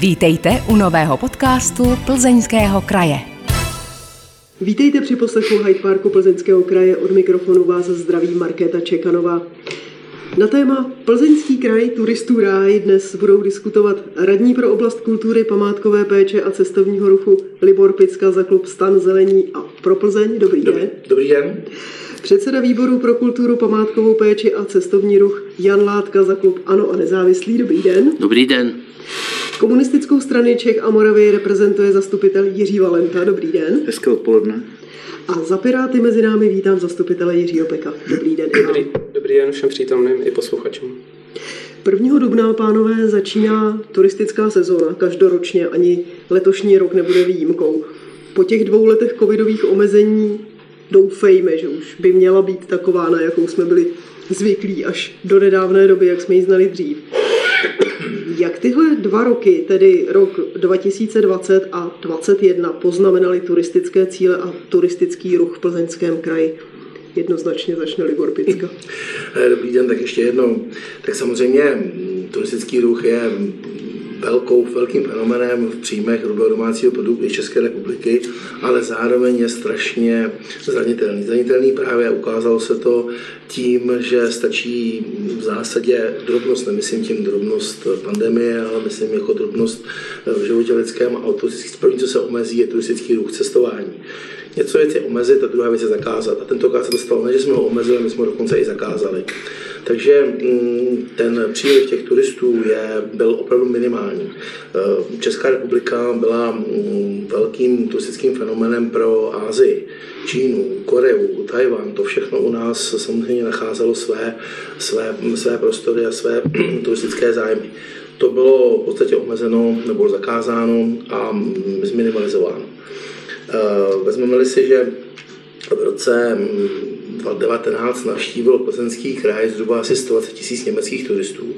Vítejte u nového podcastu Plzeňského kraje. Vítejte při poslechu Hyde Parku Plzeňského kraje. Od mikrofonu vás zdraví Markéta Čekanová. Na téma Plzeňský kraj, turistů ráj dnes budou diskutovat radní pro oblast kultury, památkové péče a cestovního ruchu Libor Picka za klub Stan Zelení a pro Plzeň. Dobrý den. Dobrý den. Předseda výboru pro kulturu, památkovou péči a cestovní ruch Jan Látka za klub Ano a nezávislý. Dobrý den. Dobrý den. Komunistickou strany Čech a Moravy reprezentuje zastupitel Jiří Valenta. Dobrý den. Hezké odpoledne. A za Piráty mezi námi vítám zastupitele Jiřího Peka. Dobrý den. Dobrý, dobrý den všem přítomným i posluchačům. 1. dubna, pánové, začíná turistická sezóna. Každoročně ani letošní rok nebude výjimkou. Po těch dvou letech covidových omezení doufejme, že už by měla být taková, na jakou jsme byli zvyklí až do nedávné doby, jak jsme ji znali dřív. Jak tyhle dva roky, tedy rok 2020 a 2021, poznamenaly turistické cíle a turistický ruch v plzeňském kraji? Jednoznačně začne Libor Picka. Dobrý den, tak ještě jednou. Tak samozřejmě turistický ruch je velkou, velkým fenomenem v příjmech hrubého domácího produktu i České republiky, ale zároveň je strašně zranitelný. Zranitelný právě ukázalo se to tím, že stačí v zásadě drobnost, nemyslím tím drobnost pandemie, ale myslím jako drobnost v životě lidském a první, co se omezí, je turistický ruch cestování. Něco věc je omezit a druhá věc je zakázat. A tentokrát se to stalo ne, že jsme ho omezili, my jsme ho dokonce i zakázali. Takže mm, ten příliv těch turistů je, byl opravdu minimální. Eh, Česká republika byla mm, velkým turistickým fenomenem pro Ázii. Čínu, Koreu, Tajvan, to všechno u nás samozřejmě nacházelo své, své, své prostory a své turistické zájmy. To bylo v podstatě omezeno nebo zakázáno a zminimalizováno. Eh, vezmeme-li si, že v roce 2019 mm, navštívil plzeňský kraj zhruba asi 120 tisíc německých turistů,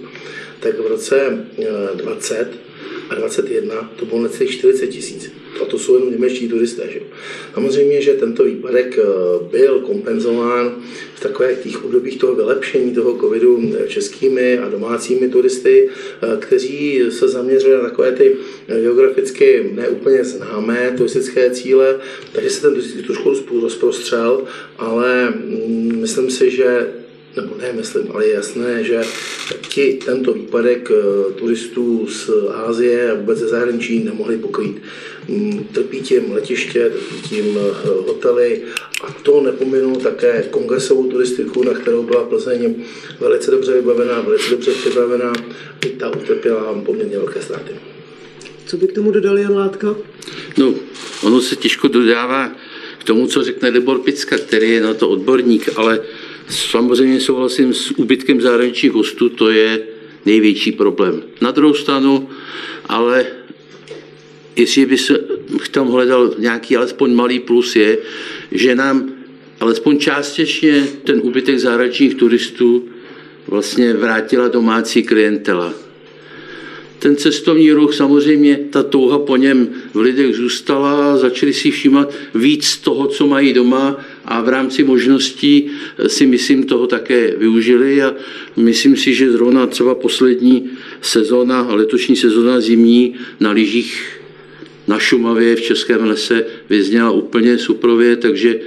tak v roce 20 eh, a 21 to bylo necelých 40 tisíc. A to jsou jenom němečtí turisté. Že? Samozřejmě, že tento výpadek eh, byl kompenzován v takových těch obdobích toho vylepšení toho covidu eh, českými a domácími turisty, eh, kteří se zaměřili na takové ty geograficky neúplně známé turistické cíle, takže se ten turistický trošku rozprostřel, ale mm, myslím si, že nebo ne, myslím, ale je jasné, že ti tento výpadek eh, turistů z Ázie a vůbec ze zahraničí nemohli pokrýt. Mm, trpí tím letiště, trpí tím eh, hotely a to nepominu také kongresovou turistiku, na kterou byla Plzeň velice dobře vybavená, velice dobře připravená. I ta utrpěla poměrně velké ztráty. Co by k tomu dodal Jan Látka? No, ono se těžko dodává k tomu, co řekne Libor Picka, který je na to odborník, ale Samozřejmě souhlasím s úbytkem zahraničních hostů, to je největší problém. Na druhou stranu, ale jestli by se tam hledal nějaký alespoň malý plus je, že nám alespoň částečně ten úbytek zahraničních turistů vlastně vrátila domácí klientela. Ten cestovní ruch, samozřejmě ta touha po něm v lidech zůstala, začali si všímat víc toho, co mají doma a v rámci možností si myslím toho také využili a myslím si, že zrovna třeba poslední sezóna, letošní sezóna zimní na lyžích na Šumavě v Českém lese vyzněla úplně suprově, takže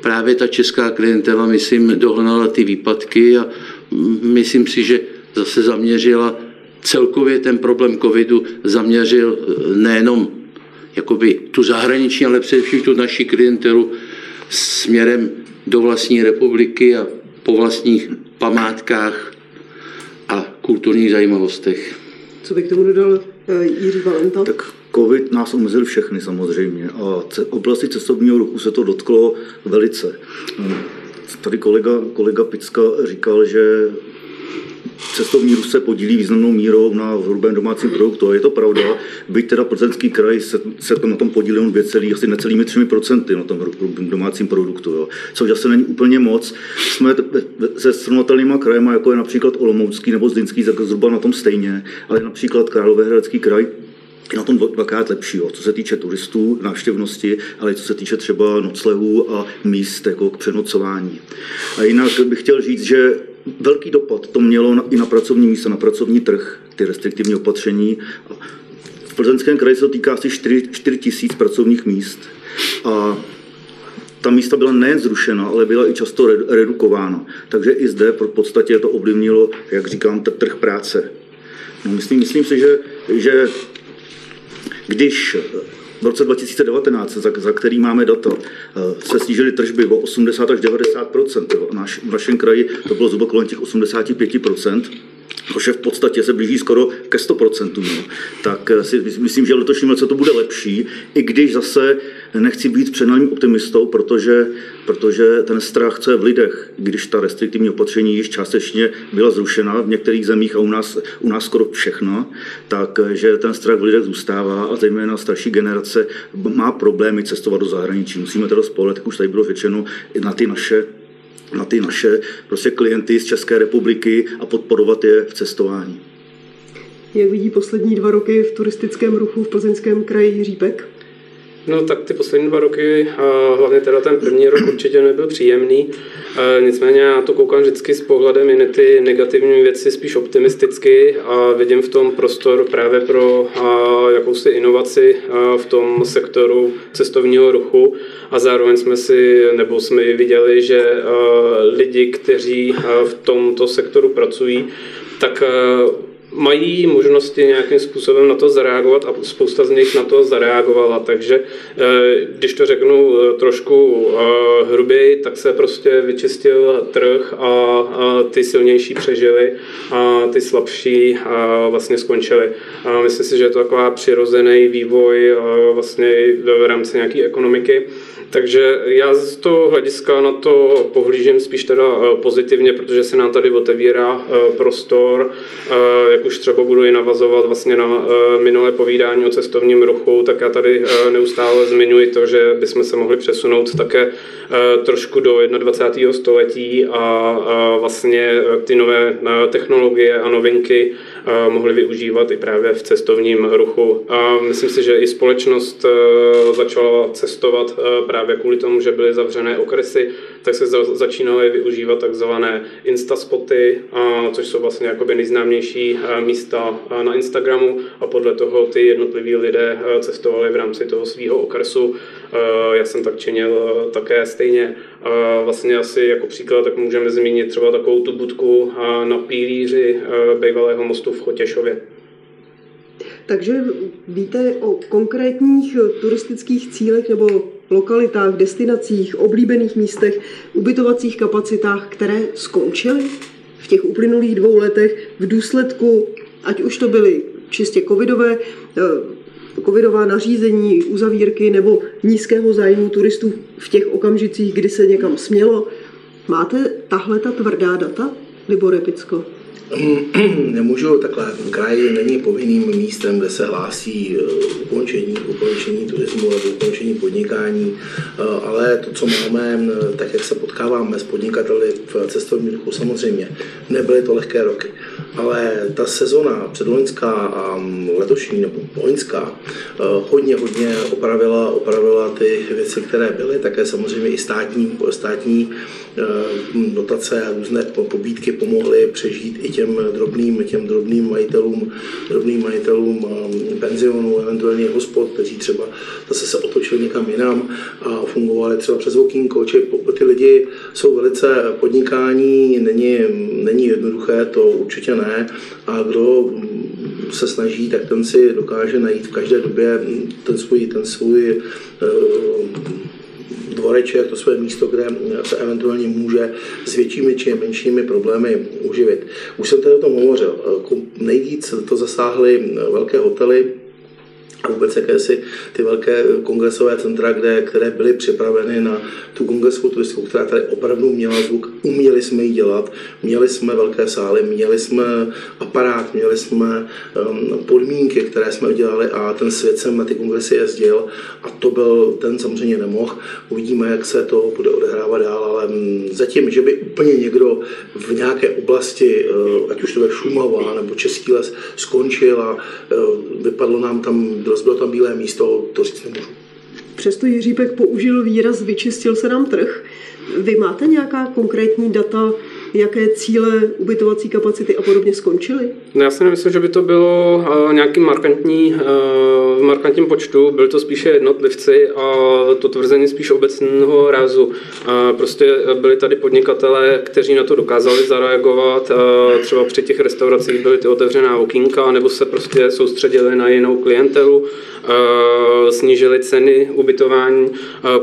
právě ta česká klientela, myslím, dohnala ty výpadky a myslím si, že zase zaměřila celkově ten problém covidu zaměřil eh, nejenom jakoby tu zahraniční, ale především tu naši klientelu směrem do vlastní republiky a po vlastních památkách a kulturních zajímavostech. Co by k tomu dodal eh, Jiří Valenta? Tak COVID nás omezil všechny samozřejmě a oblasti cestovního ruchu se to dotklo velice. Tady kolega, kolega Picka říkal, že cestovní ruch se podílí významnou mírou na hrubém domácím produktu. A je to pravda, byť teda plzeňský kraj se, se to na tom podílí jen celý, asi necelými 3 procenty na tom hrubém domácím produktu. Jo. Což asi není úplně moc. Jsme se srovnatelnýma krajema, jako je například Olomoucký nebo Zlínský, zhruba na tom stejně, ale například Královéhradecký kraj je na tom dvakrát lepší, jo, co se týče turistů, návštěvnosti, ale co se týče třeba noclehů a míst jako k přenocování. A jinak bych chtěl říct, že velký dopad to mělo i na pracovní místa, na pracovní trh, ty restriktivní opatření. V Plzeňském kraji se to týká asi 4, 4 tisíc pracovních míst. A ta místa byla nejen zrušena, ale byla i často redukována. Takže i zde v podstatě to ovlivnilo, jak říkám, trh práce. No, myslím, myslím si, že, že když v roce 2019, za, za který máme data, eh, se snížily tržby o 80 až 90 Naš, v našem kraji to bylo zhruba kolem těch 85% což je v podstatě se blíží skoro ke 100%. No. Tak eh, si myslím, že letošním roce to bude lepší, i když zase nechci být přenalým optimistou, protože, protože ten strach, co je v lidech, když ta restriktivní opatření již částečně byla zrušena v některých zemích a u nás, u nás skoro všechno, tak eh, že ten strach v lidech zůstává a zejména starší generace má problémy cestovat do zahraničí. Musíme teda spolehat, jak už tady bylo řečeno, na ty naše na ty naše prostě klienty z České republiky a podporovat je v cestování. Jak vidí poslední dva roky v turistickém ruchu v plzeňském kraji Řípek? No tak ty poslední dva roky, hlavně teda ten první rok určitě nebyl příjemný, nicméně já to koukám vždycky s pohledem i ty negativní věci spíš optimisticky a vidím v tom prostor právě pro jakousi inovaci v tom sektoru cestovního ruchu. A zároveň jsme si, nebo jsme viděli, že lidi, kteří v tomto sektoru pracují, tak mají možnosti nějakým způsobem na to zareagovat a spousta z nich na to zareagovala. Takže eh, když to řeknu eh, trošku eh, hruběji, tak se prostě vyčistil trh a ty silnější přežili a ty slabší vlastně skončili. Myslím si, že je to taková přirozený vývoj vlastně v rámci nějaké ekonomiky. Takže já z toho hlediska na to pohlížím spíš teda eh, pozitivně, protože se nám tady otevírá eh, prostor, eh, jak už třeba budu i navazovat vlastně na minulé povídání o cestovním ruchu, tak já tady neustále zmiňuji to, že bychom se mohli přesunout také trošku do 21. století a vlastně ty nové technologie a novinky mohli využívat i právě v cestovním ruchu. A myslím si, že i společnost začala cestovat právě právě kvůli tomu, že byly zavřené okresy, tak se začínaly využívat takzvané instaspoty, což jsou vlastně jakoby nejznámější místa na Instagramu a podle toho ty jednotliví lidé cestovali v rámci toho svého okresu. Já jsem tak činil také stejně. Vlastně asi jako příklad tak můžeme zmínit třeba takovou tu budku na pílíři bývalého mostu v Chotěšově. Takže víte o konkrétních turistických cílech nebo lokalitách, destinacích, oblíbených místech, ubytovacích kapacitách, které skončily v těch uplynulých dvou letech v důsledku, ať už to byly čistě covidové, eh, covidová nařízení, uzavírky nebo nízkého zájmu turistů v těch okamžicích, kdy se někam smělo. Máte tahle ta tvrdá data, Libor Epicko? Nemůžu takhle, kraj není povinným místem, kde se hlásí eh, ukončení, ukončení turismu nebo ukončení podnikání, eh, ale to, co máme, eh, tak jak se potkáváme s podnikateli v cestovním ruchu, samozřejmě nebyly to lehké roky, ale ta sezona předloňská a mm, letošní nebo loňská hodně, hodně opravila, opravila ty věci, které byly, také samozřejmě i státní, státní dotace a různé pobídky pomohly přežít i těm drobným, těm drobným majitelům, drobným majitelům um, penzionů, eventuálně hospod, kteří třeba zase se otočili někam jinam a fungovali třeba přes okýnko. Či ty lidi jsou velice podnikání, není, není jednoduché, to určitě ne. A kdo se snaží, tak ten si dokáže najít v každé době ten svůj, ten svůj uh, dvoreček, to své místo, kde se eventuálně může s většími či menšími problémy uživit. Už jsem tady o tom hovořil. Nejvíc to zasáhly velké hotely, vůbec jakési ty velké kongresové centra, kde, které byly připraveny na tu kongresovou turistiku, která tady opravdu měla zvuk. Uměli jsme ji dělat, měli jsme velké sály, měli jsme aparát, měli jsme um, podmínky, které jsme udělali a ten svět jsem na ty kongresy jezdil a to byl, ten samozřejmě nemohl. Uvidíme, jak se to bude odehrávat dál, ale mm, zatím, že by úplně někdo v nějaké oblasti, uh, ať už to je Šumava nebo Český les, skončil a uh, vypadlo nám tam bylo tam bílé místo, to říct nemůžu. Přesto Jiřípek použil výraz vyčistil se nám trh. Vy máte nějaká konkrétní data, jaké cíle ubytovací kapacity a podobně skončily? No já si nemyslím, že by to bylo uh, nějaký markantní, uh, v markantním počtu, byly to spíše jednotlivci a to tvrzení spíš obecného rázu. Uh, prostě byli tady podnikatelé, kteří na to dokázali zareagovat, třeba při těch restauracích byly ty otevřená okýnka, nebo se prostě soustředili na jinou klientelu, snížili ceny ubytování,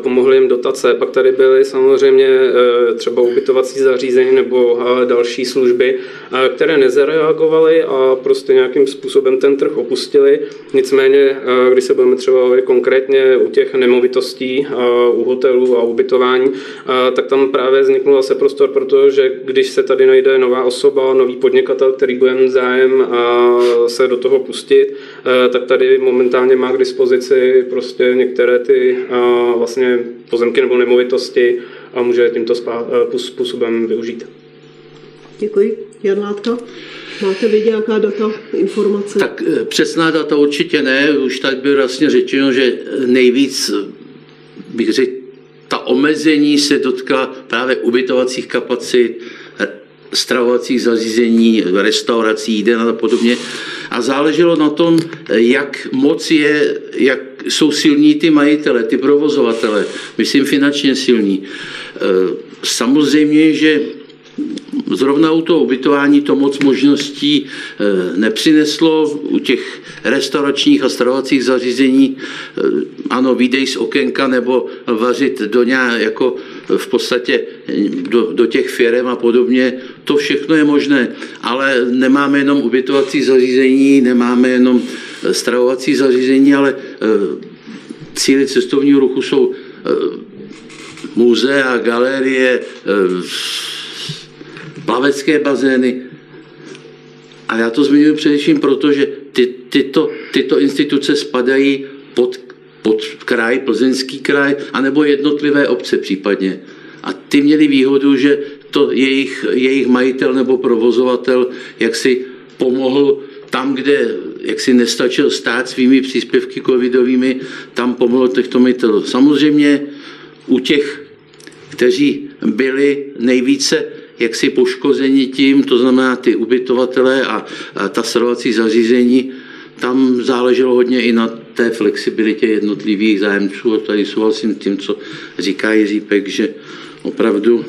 pomohly jim dotace. Pak tady byly samozřejmě třeba ubytovací zařízení nebo další služby, které nezareagovaly a prostě nějakým způsobem ten trh opustili. Nicméně, když se budeme třeba konkrétně u těch nemovitostí, u hotelů a ubytování, tak tam právě vzniknul zase prostor, protože když se tady najde nová osoba, nový podnikatel, který bude mít zájem se do toho pustit, tak tady momentálně má k dispozici prostě některé ty vlastně pozemky nebo nemovitosti a může tímto způsobem využít. Děkuji. Jan Látka, máte vy nějaká data, informace? Tak eh, přesná data určitě ne. Už tak bylo vlastně řečeno, že nejvíc eh, bych řekl, ta omezení se dotkla právě ubytovacích kapacit, stravovacích zařízení, restaurací, jíden a podobně. A záleželo na tom, jak moc je, jak jsou silní ty majitele, ty provozovatele, myslím finančně silní. Eh, samozřejmě, že Zrovna u toho ubytování to moc možností eh, nepřineslo. U těch restauračních a stravovacích zařízení, eh, ano, výdej z okénka nebo vařit do nějak jako v podstatě do, do těch firm a podobně, to všechno je možné, ale nemáme jenom ubytovací zařízení, nemáme jenom eh, stravovací zařízení, ale cíly cestovního ruchu jsou muzea, galerie, plavecké bazény. A já to zmiňuji především proto, že ty, tyto, tyto instituce spadají pod, pod kraj, plzeňský kraj, anebo jednotlivé obce případně. A ty měli výhodu, že to jejich, jejich majitel nebo provozovatel jak si pomohl tam, kde jak si nestačil stát svými příspěvky covidovými, tam pomohl těchto majitelů. Samozřejmě u těch, kteří byli nejvíce jaksi poškození tím, to znamená ty ubytovatele a, a ta srvací zařízení, tam záleželo hodně i na té flexibilitě jednotlivých zájemců. A tady souhlasím tím, co říká Jiří Pek, že opravdu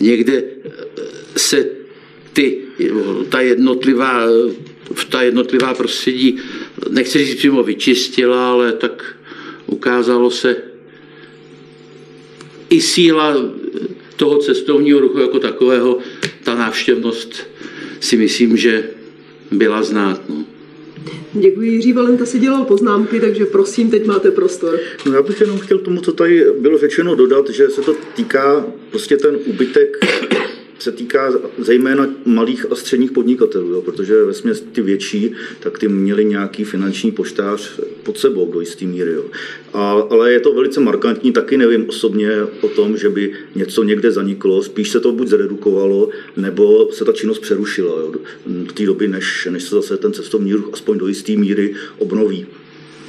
někde se ty, ta jednotlivá, ta jednotlivá prostředí, nechci říct přímo vyčistila, ale tak ukázalo se i síla toho cestovního ruchu jako takového, ta návštěvnost si myslím, že byla znát. No. Děkuji, Jiří Valenta si dělal poznámky, takže prosím, teď máte prostor. No já bych jenom chtěl tomu, co tady bylo řečeno, dodat, že se to týká prostě ten ubytek se týká zejména malých a středních podnikatelů, jo, protože ve směs ty větší, tak ty měli nějaký finanční poštář pod sebou do jistý míry. Jo. A, ale je to velice markantní, taky nevím osobně o tom, že by něco někde zaniklo, spíš se to buď zredukovalo, nebo se ta činnost přerušila jo, do té doby, než, než se zase ten cestovní ruch aspoň do jisté míry obnoví.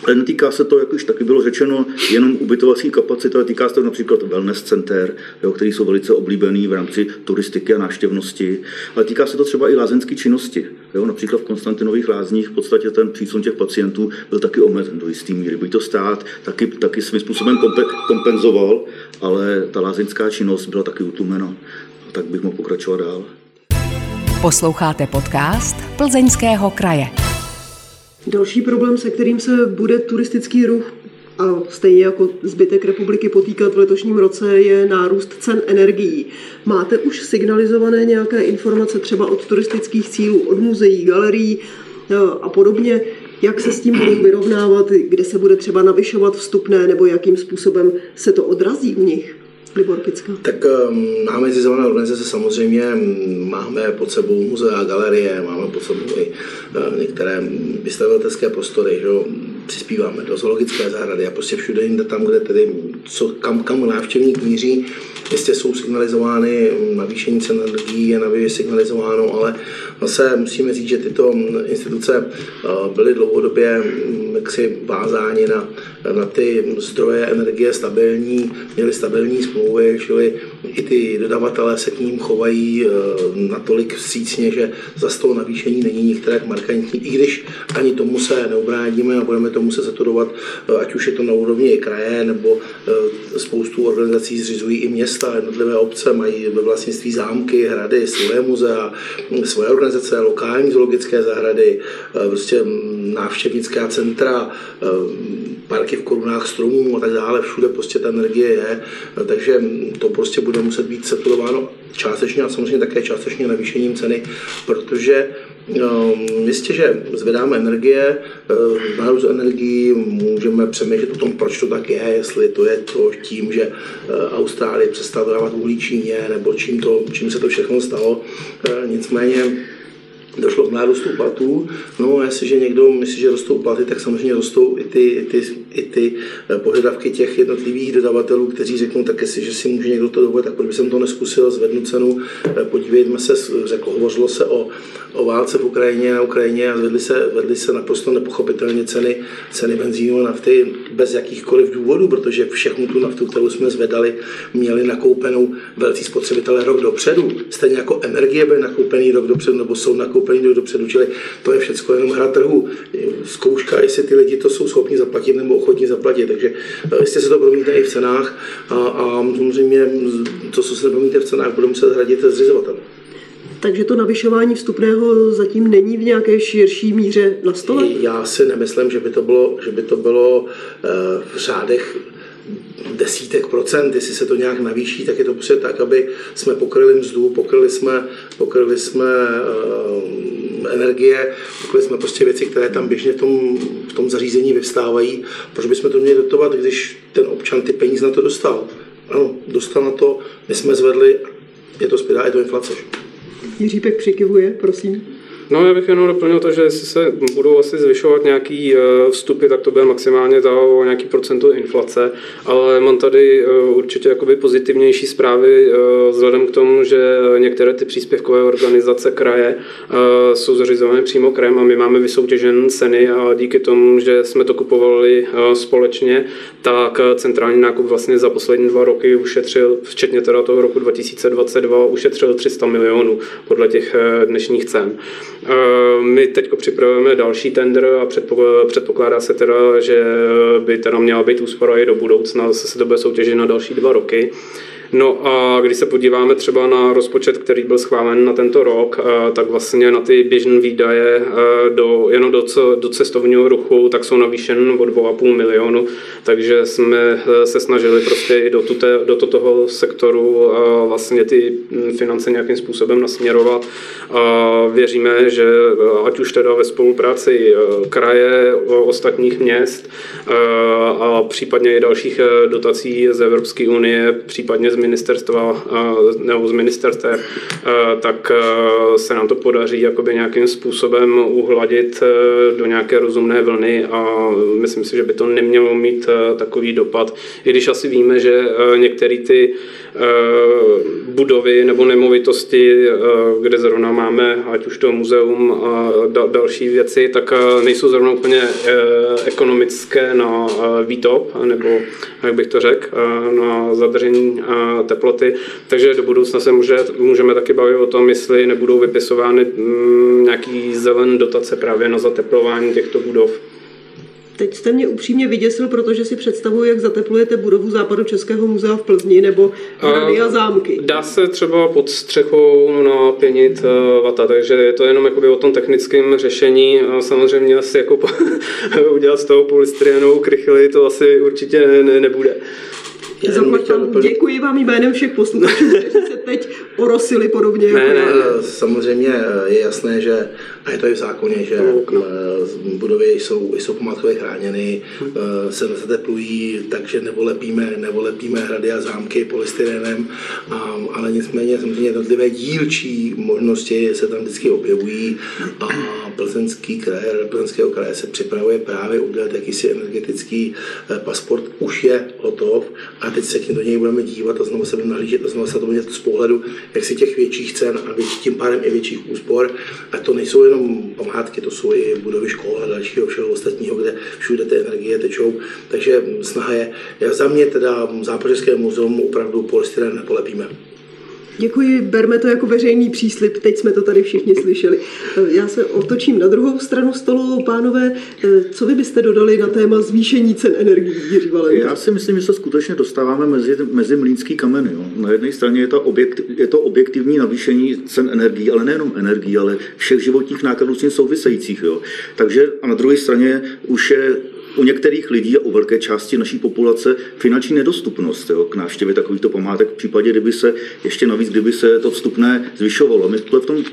Netýká se to, jak už taky bylo řečeno, jenom ubytovací kapacity, ale týká se to například wellness center, jo, který jsou velice oblíbený v rámci turistiky a návštěvnosti, ale týká se to třeba i lázeňské činnosti. Jo, například v Konstantinových lázních v podstatě ten přísun těch pacientů byl taky omezen do jistý míry. Byť to stát taky, taky svým způsobem kompenzoval, ale ta lázeňská činnost byla taky utlumena. Tak bych mohl pokračovat dál. Posloucháte podcast Plzeňského kraje. Další problém, se kterým se bude turistický ruch a stejně jako zbytek republiky potýkat v letošním roce, je nárůst cen energií. Máte už signalizované nějaké informace třeba od turistických cílů, od muzeí, galerií e, a podobně, jak se s tím budou vyrovnávat, kde se bude třeba navyšovat vstupné nebo jakým způsobem se to odrazí u nich? Libor Picka? Tak um, máme zizované organizace samozřejmě, máme pod sebou muzea, galerie, máme pod sebou i uh, některé vystavitelské prostory, že přispíváme do zoologické zahrady a prostě všude jinde tam, kde tedy, co, kam, kam návštěvník míří, jistě jsou signalizovány navýšení cen energií, je navýšení signalizováno, ale Zase musíme říct, že tyto instituce byly dlouhodobě mm, jaksi vázáni na, na ty zdroje energie stabilní, měly stabilní smlouvy, čili i ty dodavatelé se k ním chovají natolik vstřícně, že za toho navýšení není některé markantní, i když ani tomu se neubráníme a budeme to muset zatudovat, ať už je to na úrovni kraje nebo spoustu organizací zřizují i města, jednotlivé obce mají ve vlastnictví zámky, hrady, svoje muzea, svoje organizace, lokální zoologické zahrady, eh, prostě návštěvnická centra, eh, parky v korunách stromů a tak dále, všude prostě ta energie je, takže to prostě bude muset být setulováno částečně a samozřejmě také částečně navýšením ceny, protože Um, jistě, že zvedáme energie, nárůst energií, můžeme přemýšlet o tom, proč to tak je, jestli to je to tím, že uh, Austrálie přestala dávat uhlí Číně, nebo čím, to, čím se to všechno stalo. Uh, nicméně došlo k nárůstu platů. No jestliže někdo myslí, že rostou platy, tak samozřejmě rostou i ty, i ty, i ty eh, požadavky těch jednotlivých dodavatelů, kteří řeknou, tak jestliže si může někdo to dovolit, tak proč by jsem to neskusil, zvednu cenu, eh, podívejme se, řekl, hovořilo se o, o válce v Ukrajině na Ukrajině a zvedly se, vedly se naprosto nepochopitelně ceny, ceny benzínu a nafty bez jakýchkoliv důvodů, protože všechnu tu naftu, kterou jsme zvedali, měli nakoupenou velcí spotřebitelé rok dopředu. Stejně jako energie byly nakoupený rok dopředu, nebo jsou nakoupený nakoupený dopředu, čili to je všechno jenom hra trhu. Zkouška, jestli ty lidi to jsou schopni zaplatit nebo ochotní zaplatit. Takže eh, jistě se to promítne i v cenách a, a samozřejmě to, co se promítne v cenách, bude muset hradit zřizovatel. Takže to navyšování vstupného zatím není v nějaké širší míře na stole? Já si nemyslím, že by to bylo, že by to bylo eh, v řádech desítek procent, jestli se to nějak navýší, tak je to prostě tak, aby jsme pokryli mzdu, pokryli jsme, pokryli jsme uh, energie, pokryli jsme prostě věci, které tam běžně v tom, v tom zařízení vyvstávají. Proč bychom to měli dotovat, když ten občan ty peníze na to dostal? Ano, dostal na to, my jsme zvedli, je to spědá, je to inflace. Jiřípek přikivuje, prosím. No, já bych jenom doplnil to, že jestli se budou asi zvyšovat nějaký eh, vstupy, tak to bude maximálně o nějaký procento inflace, ale mám tady eh, určitě jakoby pozitivnější zprávy eh, vzhledem k tomu, že některé ty příspěvkové organizace kraje jsou zařizované přímo krajem a my máme vysoutěžené ceny a díky tomu, že jsme to kupovali společně, tak centrální nákup vlastně za poslední dva roky ušetřil, včetně teda toho roku 2022, ušetřil 300 milionů podle těch dnešních cen. Eh, my teď připravujeme další tender a předpokládá se teda, že by teda měla být úspora i do budoucna, zase se to bude soutěžit na další dva roky. No a když se podíváme třeba na rozpočet, který byl schválen na tento rok, eh, tak vlastně na ty běžné výdaje eh, do, jenom do, do cestovního ruchu, tak jsou navýšen o 2,5 milionu, takže jsme eh, se snažili prostě i do, tuté, do toho sektoru vlastně ty hm, finance nějakým způsobem nasměrovat. A věříme, že ať už teda ve spolupráci kraje, ostatních měst a případně i dalších dotací z Evropské unie, případně z ministerstva nebo z ministerstva, tak se nám to podaří jakoby nějakým způsobem uhladit do nějaké rozumné vlny a myslím si, že by to nemělo mít takový dopad. I když asi víme, že některé ty budovy nebo nemovitosti, kde zrovna máme, ať už to muzeum a další věci, tak nejsou zrovna úplně ekonomické na výtop, nebo jak bych to řekl, na zadržení teploty, takže do budoucna se může, můžeme taky bavit o tom, jestli nebudou vypisovány mm, nějaký zelen dotace právě na zateplování těchto budov. Teď jste mě upřímně vyděsil, protože si představuji, jak zateplujete budovu Západu Českého muzea v Plzni nebo hrady a zámky. Dá se třeba pod střechou napěnit eh, vata, takže je to jenom jakoby o tom technickém řešení. Samozřejmě asi jako udělat z toho polystyrenovou krychly, to asi určitě ne, nebude. Děkuji vám jménem všech posluchačů, kteří se teď orosili podobně. Ne, jako ne, samozřejmě je jasné, že a je to i v zákoně, že no. budovy jsou, jsou památkově chráněny, hmm. se nezateplují, takže nevolepíme, nevolepíme hrady a zámky polystyrenem, a, ale nicméně samozřejmě jednotlivé dílčí možnosti se tam vždycky objevují a plzeňský kraje, plzeňského kraje se připravuje právě udělat jakýsi energetický eh, pasport, už je hotov a teď se tím do něj budeme dívat a znovu se budeme nahlížet a znovu se to bude z pohledu jak si těch větších cen a tím pádem i větších úspor. A to nejsou jenom památky, to jsou i budovy škol a dalšího všeho ostatního, kde všude ty energie tečou. Takže snaha je, já za mě teda Zápořeské muzeum opravdu polystyren nepolepíme. Děkuji, berme to jako veřejný příslip, teď jsme to tady všichni slyšeli. Já se otočím na druhou stranu stolu, pánové, co vy byste dodali na téma zvýšení cen energií, Jiří Já si myslím, že se skutečně dostáváme mezi, mezi mlínský kameny. Jo. Na jedné straně je to, objekt, je to objektivní navýšení cen energií, ale nejenom energií, ale všech životních nákladů s tím souvisejících. Jo. Takže a na druhé straně už je u některých lidí a u velké části naší populace finanční nedostupnost jo, k návštěvě takovýchto památek v případě, kdyby se ještě navíc, kdyby se to vstupné zvyšovalo. My v tom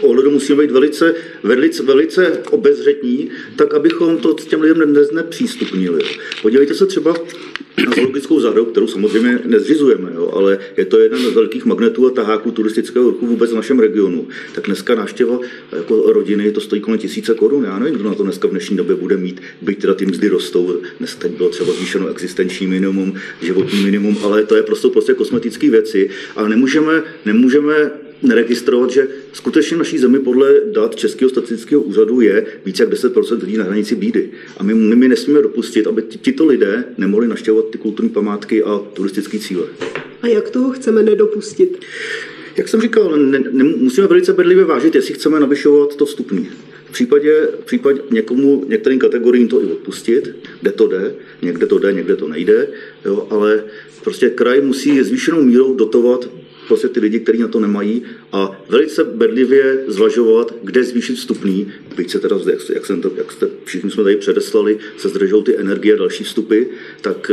ohledu musíme být velice, velice, velice obezřetní, tak abychom to těm lidem nepřístupnili. Podívejte se třeba na zoologickou zahradu, kterou samozřejmě nezřizujeme, jo, ale je to jeden z velkých magnetů a taháků turistického ruchu vůbec v našem regionu. Tak dneska návštěva jako rodiny to stojí kolem tisíce korun. Já nevím, kdo na to dneska v dnešní době bude mít, byť teda ty mzdy rostou. Dnes teď bylo třeba zvýšeno existenční minimum, životní minimum, ale to je prostě, prostě kosmetické věci. A nemůžeme, nemůžeme neregistrovat, že skutečně naší zemi podle dat Českého statistického úřadu je více jak 10% lidí na hranici bídy. A my, my, my nesmíme dopustit, aby tito lidé nemohli naštěvovat ty kulturní památky a turistické cíle. A jak toho chceme nedopustit? Jak jsem říkal, ne, ne, musíme velice bedlivě vážit, jestli chceme navyšovat to vstupný. V případě, v případě někomu, některým kategoriím to i odpustit, kde to jde, někde to jde, někde to nejde, jo, ale prostě kraj musí zvýšenou mírou dotovat prostě ty lidi, kteří na to nemají a velice bedlivě zvažovat, kde zvýšit vstupný, byť se teda, jak, jak, jsem to, jak jste, všichni jsme tady předeslali, se zdržou ty energie a další vstupy, tak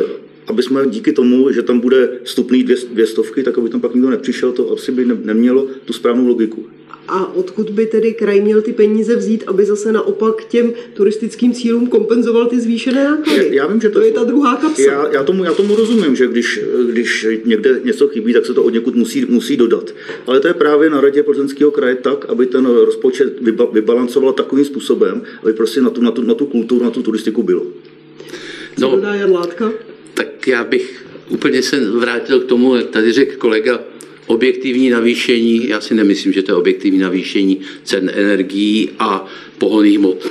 aby jsme díky tomu, že tam bude vstupný dvě, dvě stovky, tak aby tam pak nikdo nepřišel, to asi by ne, nemělo tu správnou logiku. A odkud by tedy kraj měl ty peníze vzít, aby zase naopak těm turistickým cílům kompenzoval ty zvýšené náklady? Já, já vím, že to, to je ta druhá kapsa. Já, já, tomu, já tomu rozumím, že když, když někde něco chybí, tak se to od někud musí, musí dodat. Ale to je právě na radě Plzeňského kraje tak, aby ten rozpočet vyba, vybalancoval takovým způsobem, aby prostě na tu, na tu, na tu kulturu, na tu turistiku bylo. No, Jan Látka? tak já bych úplně se vrátil k tomu, jak tady řekl kolega, objektivní navýšení, já si nemyslím, že to je objektivní navýšení cen energií a pohoných hmot. E,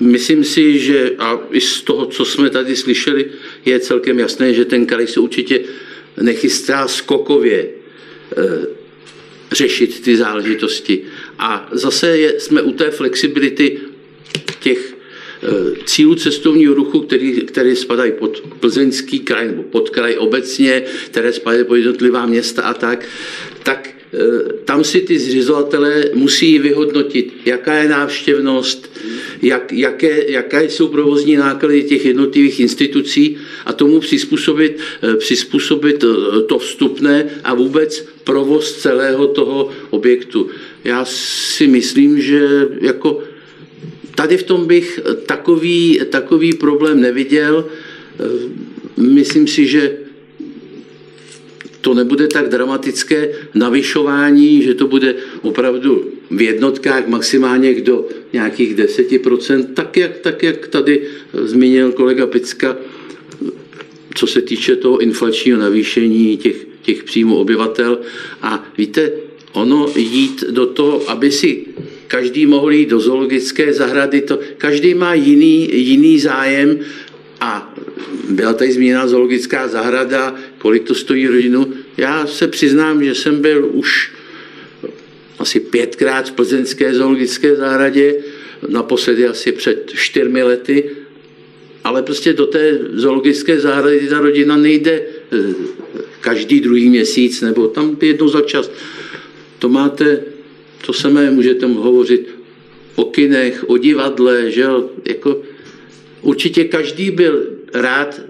myslím si, že a i z toho, co jsme tady slyšeli, je celkem jasné, že ten kraj se určitě nechystá skokově e, řešit ty záležitosti. A zase je, jsme u té flexibility těch cílů cestovního ruchu, který, které spadají pod plzeňský kraj nebo pod kraj obecně, které spadají pod jednotlivá města a tak, tak eh, tam si ty zřizovatelé musí vyhodnotit, jaká je návštěvnost, jak, jaké, jaké jsou provozní náklady těch jednotlivých institucí a tomu přizpůsobit, eh, přizpůsobit to vstupné a vůbec provoz celého toho objektu. Já si myslím, že jako Tady v tom bych takový, takový problém neviděl. Myslím si, že to nebude tak dramatické navyšování, že to bude opravdu v jednotkách maximálně do nějakých 10%, tak jak, tak jak tady zmínil kolega Picka, co se týče toho inflačního navýšení těch, těch příjmů obyvatel. A víte, ono jít do toho, aby si každý mohl jít do zoologické zahrady, to, každý má jiný, jiný zájem a byla tady zmíněna zoologická zahrada, kolik to stojí rodinu. Já se přiznám, že jsem byl už asi pětkrát v plzeňské zoologické zahradě, naposledy asi před čtyřmi lety, ale prostě do té zoologické zahrady ta rodina nejde eh, každý druhý měsíc, nebo tam jednou za čas. To máte to samé můžete hovořit o kinech, o divadle, že jo? Jako, určitě každý byl rád,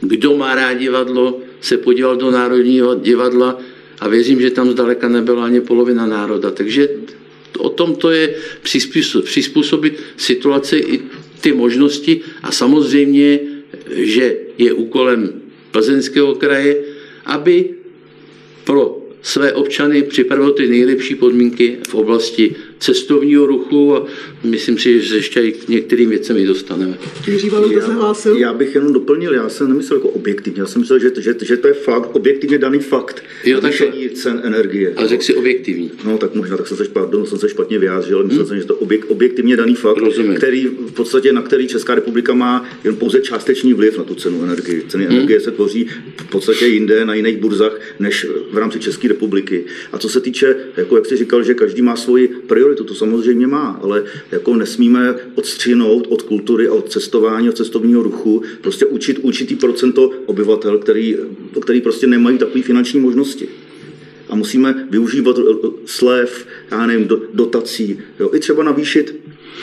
kdo má rád divadlo, se podíval do Národního divadla a věřím, že tam zdaleka nebyla ani polovina národa. Takže o tom to je přizpůsobit situaci i ty možnosti a samozřejmě, že je úkolem Plzeňského kraje, aby pro své občany připravil ty nejlepší podmínky v oblasti cestovního ruchu a myslím si, že ještě i k některým věcem i dostaneme. Hlásil. Já bych jenom doplnil, já jsem nemyslel jako objektivně, já jsem myslel, že, že, že to je fakt, objektivně daný fakt. Jo, tak cen energie. Ale řekl si objektivní. No tak možná, tak jsem se, pardon, jsem se špatně vyjádřil, ale myslel jsem, že to objek, objektivně daný fakt, Rozumím. který v podstatě, na který Česká republika má jen pouze částečný vliv na tu cenu energie. Ceny energie se tvoří v podstatě jinde, na jiných burzách, než v rámci České republiky. A co se týče, jako jak jsi říkal, že každý má svoji prioritu, to samozřejmě má, ale jako nesmíme odstřinout od kultury a od cestování, od cestovního ruchu, prostě učit určitý procento obyvatel, který, který prostě nemají takové finanční možnosti a musíme využívat eh, slev, já nevím, do- dotací, jo, i třeba navýšit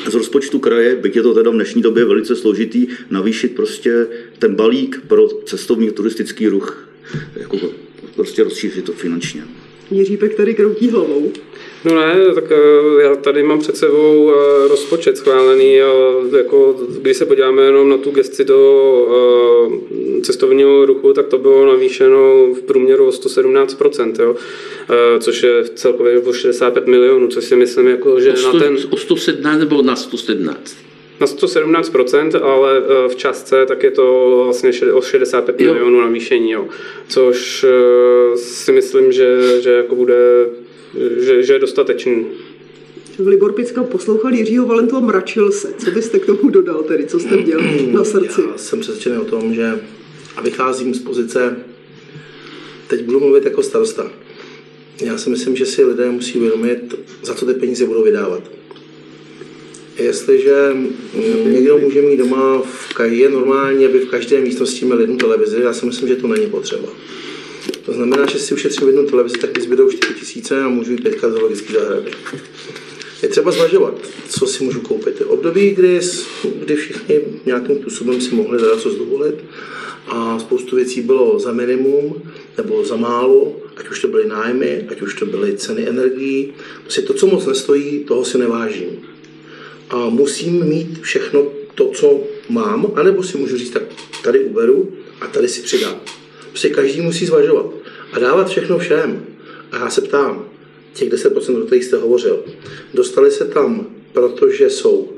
z rozpočtu kraje, byť je to teda v dnešní době velice složitý, navýšit prostě ten balík pro cestovní turistický ruch, jako prostě rozšířit to finančně. Jiří Pek tady kroutí hlavou. No ne, tak eh, já tady mám před sebou eh, rozpočet schválený a jako, když se podíváme jenom na tu gesci do eh, cestovního ruchu, tak to bylo navýšeno v průměru o 117%, jo? Což je celkově o 65 milionů, což si myslím, jako, že O, na 100, ten... o 117 nebo na 117? Na 117%, ale v částce tak je to vlastně o 65 Jo. milionů navýšení, jo. což si myslím, že, že jako bude že, že je dostatečný. Libor Picka poslouchal Jiřího Valentu a mračil se. Co byste k tomu dodal tedy? Co jste měl na srdci? Já jsem přesvědčený o tom, že a vycházím z pozice, teď budu mluvit jako starosta. Já si myslím, že si lidé musí uvědomit, za co ty peníze budou vydávat. Jestliže někdo může mít doma, v, je normální, aby v každé místnosti měl jednu televizi, já si myslím, že to není potřeba. To znamená, že si ušetřím jednu televizi, tak mi zbydou 4 tisíce a můžu jít teďka do logické zahrady. Je třeba zvažovat, co si můžu koupit. Je období, kdy, kdy všichni nějakým způsobem si mohli zadat co dovolit a spoustu věcí bylo za minimum nebo za málo, ať už to byly nájmy, ať už to byly ceny energií. Prostě to, co moc nestojí, toho si nevážím. A musím mít všechno to, co mám, anebo si můžu říct, tak tady uberu a tady si přidám. Prostě každý musí zvažovat a dávat všechno všem. A já se ptám, těch 10%, o kterých jste hovořil, dostali se tam, protože jsou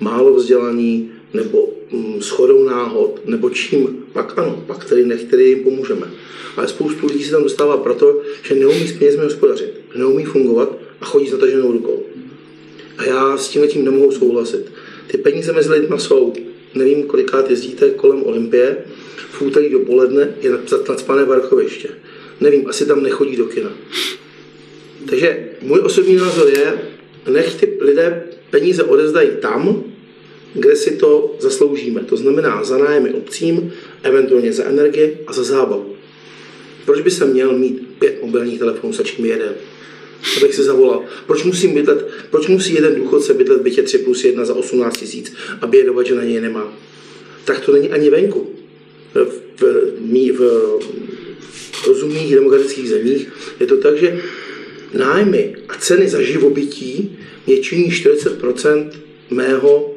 málo vzdělaní, nebo mm, shodou náhod, nebo čím, pak ano, pak tedy nech, tedy jim pomůžeme. Ale spoustu lidí se tam dostává proto, že neumí s penězmi hospodařit, neumí fungovat a chodí s nataženou rukou. A já s tím tím nemohu souhlasit. Ty peníze mezi lidmi jsou, nevím, kolikrát jezdíte kolem Olympie, v úterý dopoledne je nad- nadspané parkoviště. Nevím, asi tam nechodí do kina. Takže můj osobní názor je, nech ty lidé peníze odezdají tam, kde si to zasloužíme. To znamená za nájmy obcím, eventuálně za energie a za zábavu. Proč by se měl mít pět mobilních telefonů, stačí jeden? Abych si zavolal. Proč, musím bydlet, proč musí jeden důchodce bydlet v bytě 3 plus 1 za 18 tisíc a bědovat, že na něj nemá? Tak to není ani venku. V, v, mí- v rozumných demokratických zemích je to tak, že nájmy a ceny za živobytí mě činí 40% mého,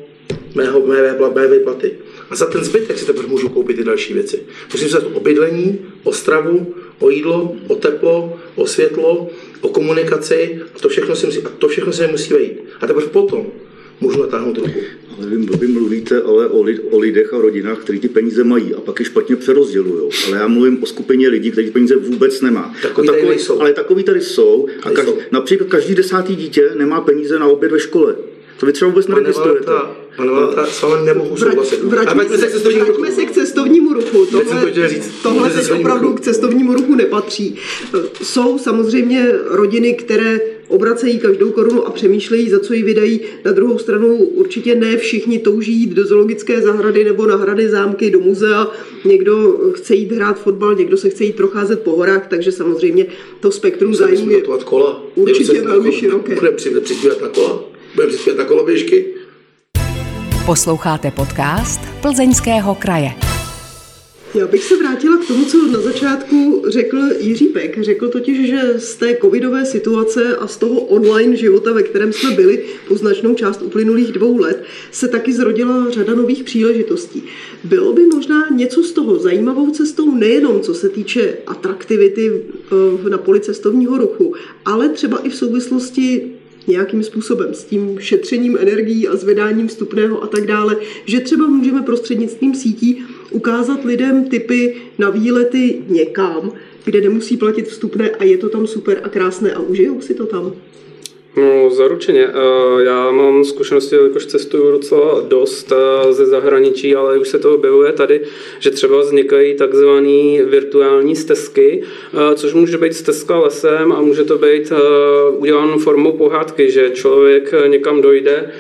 mého, mé, mé, mé výplaty. A za ten zbytek si teprve můžu koupit ty další věci. Musím se o bydlení, o stravu, o jídlo, o teplo, o světlo, o komunikaci a to všechno si musí, a to všechno se mi musí vejít. A teprve potom můžu natáhnout ruku. Ale vy, vy mluvíte ale o, lid, o lidech a rodinách, kteří ty peníze mají a pak je špatně přerozdělují. Ale já mluvím o skupině lidí, kteří peníze vůbec nemá. Takový A tady nejsou. Ale takový tady jsou. A Tady kaž, jsou. například každý desátý dítě nemá peníze na oběd ve škole. To vy třeba vůbec Pane neregistrujete. Valenta, pane Valenta, s vámi nemohu souhlasit. Vrať, A vraťme, se k cestovnímu ruchu. vraťme se k cestovnímu ruchu. To Tohle, chtěl říct. tohle teď cestovnímu opravdu ruchu. k cestovnímu ruchu nepatří. Jsou samozřejmě rodiny, které obracejí každou korunu a přemýšlejí, za co ji vydají. Na druhou stranu určitě ne všichni touží jít do zoologické zahrady nebo na hrady zámky, do muzea. Někdo chce jít hrát fotbal, někdo se chce jít procházet po horách, takže samozřejmě to spektrum zájmu je kola. určitě se- velmi široké. Budeme při- přispívat na kola. Budeme přispívat na koloběžky. Posloucháte podcast Plzeňského kraje. Já bych se vrátila k tomu, co na začátku řekl Jiří Pek. Řekl totiž, že z té covidové situace a z toho online života, ve kterém jsme byli po značnou část uplynulých dvou let, se taky zrodila řada nových příležitostí. Bylo by možná něco z toho zajímavou cestou nejenom co se týče atraktivity eh, na poli cestovního ruchu, ale třeba i v souvislosti nějakým způsobem s tím šetřením energií a zvedáním vstupného a tak dále, že třeba můžeme prostřednictvím sítí ukázat lidem typy na výlety někam, kde nemusí platit vstupné a je to tam super a krásné a užijou si to tam. No, zaručeně. Eh, já mám zkušenosti, jakož cestuju docela dost eh, ze zahraničí, ale už se to objevuje tady, že třeba vznikají takzvané virtuální stezky, eh, což může být stezka lesem a může to být uděláno formou pohádky, že člověk někam dojde,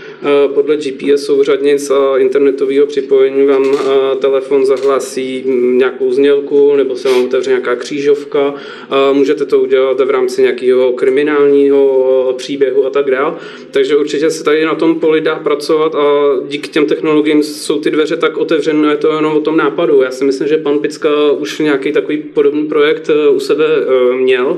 podle GPS souřadnic a internetového připojení vám telefon zahlásí nějakou znělku nebo se vám otevře nějaká křížovka. Můžete to udělat v rámci nějakého kriminálního příběhu a tak dále. Takže určitě se tady na tom poli dá pracovat a díky těm technologiím jsou ty dveře tak otevřené, je to jenom o tom nápadu. Já si myslím, že pan Picka už nějaký takový podobný projekt e, u sebe e, měl.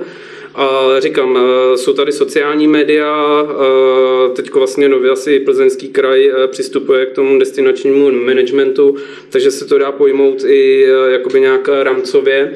A říkám, eh, jsou tady sociální média, eh, teď vlastně nově asi plzeňský kraj eh, přistupuje k tomu destinačnímu managementu, takže se to dá pojmout i jakoby nějak rámcově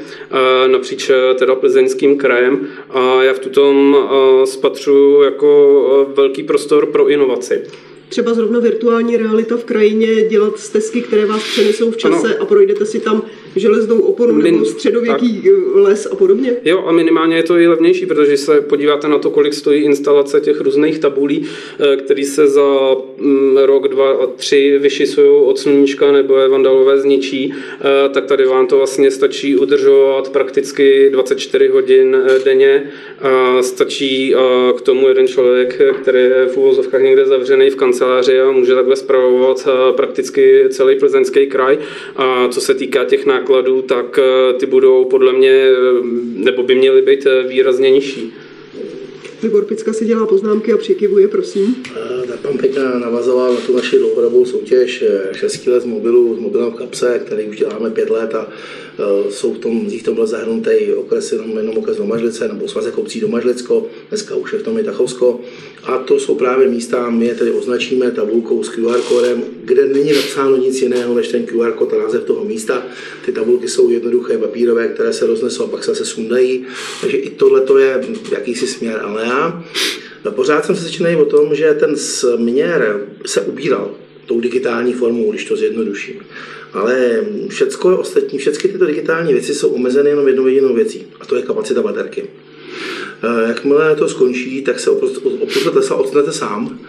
napříč teda plzeňským krajem a já v tutom spatřu jako velký prostor pro inovaci třeba zrovna virtuální realita v krajině, dělat stezky, které vás přenesou v čase ano. a projdete si tam železnou oponu Min, nebo středověký tak. les a podobně. Jo, a minimálně je to i levnější, protože se podíváte na to, kolik stojí instalace těch různých tabulí, eh, které se za mm, rok, dva, tři vyšisují od sluníčka nebo je vandalové zničí, eh, tak tady vám to vlastně stačí udržovat prakticky 24 hodin eh, denně. Stačí k tomu jeden člověk, který je v uvozovkách někde zavřený v kanceláři a může takhle zpravovat prakticky celý plzeňský kraj. A co se týká těch nákladů, nákladů, tak eh, ty budou podle mě, eh, nebo by měly být eh, výrazně nižší. Libor Picka si dělá poznámky a přikivuje, prosím. Tak pan Pěkná navazoval na tu naši dlouhodobou soutěž 6 let z mobilu, z mobilem v kapse, který už děláme pět let a jsou v tom, v tom byl zahrnutý okres jenom, jenom okres Domažlice nebo svazek obcí Domažlicko, dneska už je v tom i Tachovsko. A to jsou právě místa, my je tedy označíme tabulkou s QR kódem, kde není napsáno nic jiného než ten QR kód a název toho místa. Ty tabulky jsou jednoduché, papírové, které se roznesou a pak se zase sundají. Takže i tohle to je jakýsi směr. Ale já no, pořád jsem se začínají o tom, že ten směr se ubíral tou digitální formou, když to zjednoduším. Ale všecko ostatní, všechny tyto digitální věci jsou omezeny jenom jednou jedinou věcí, a to je kapacita baterky. Eh, jakmile to skončí, tak se oprostřed lesa odstnete sám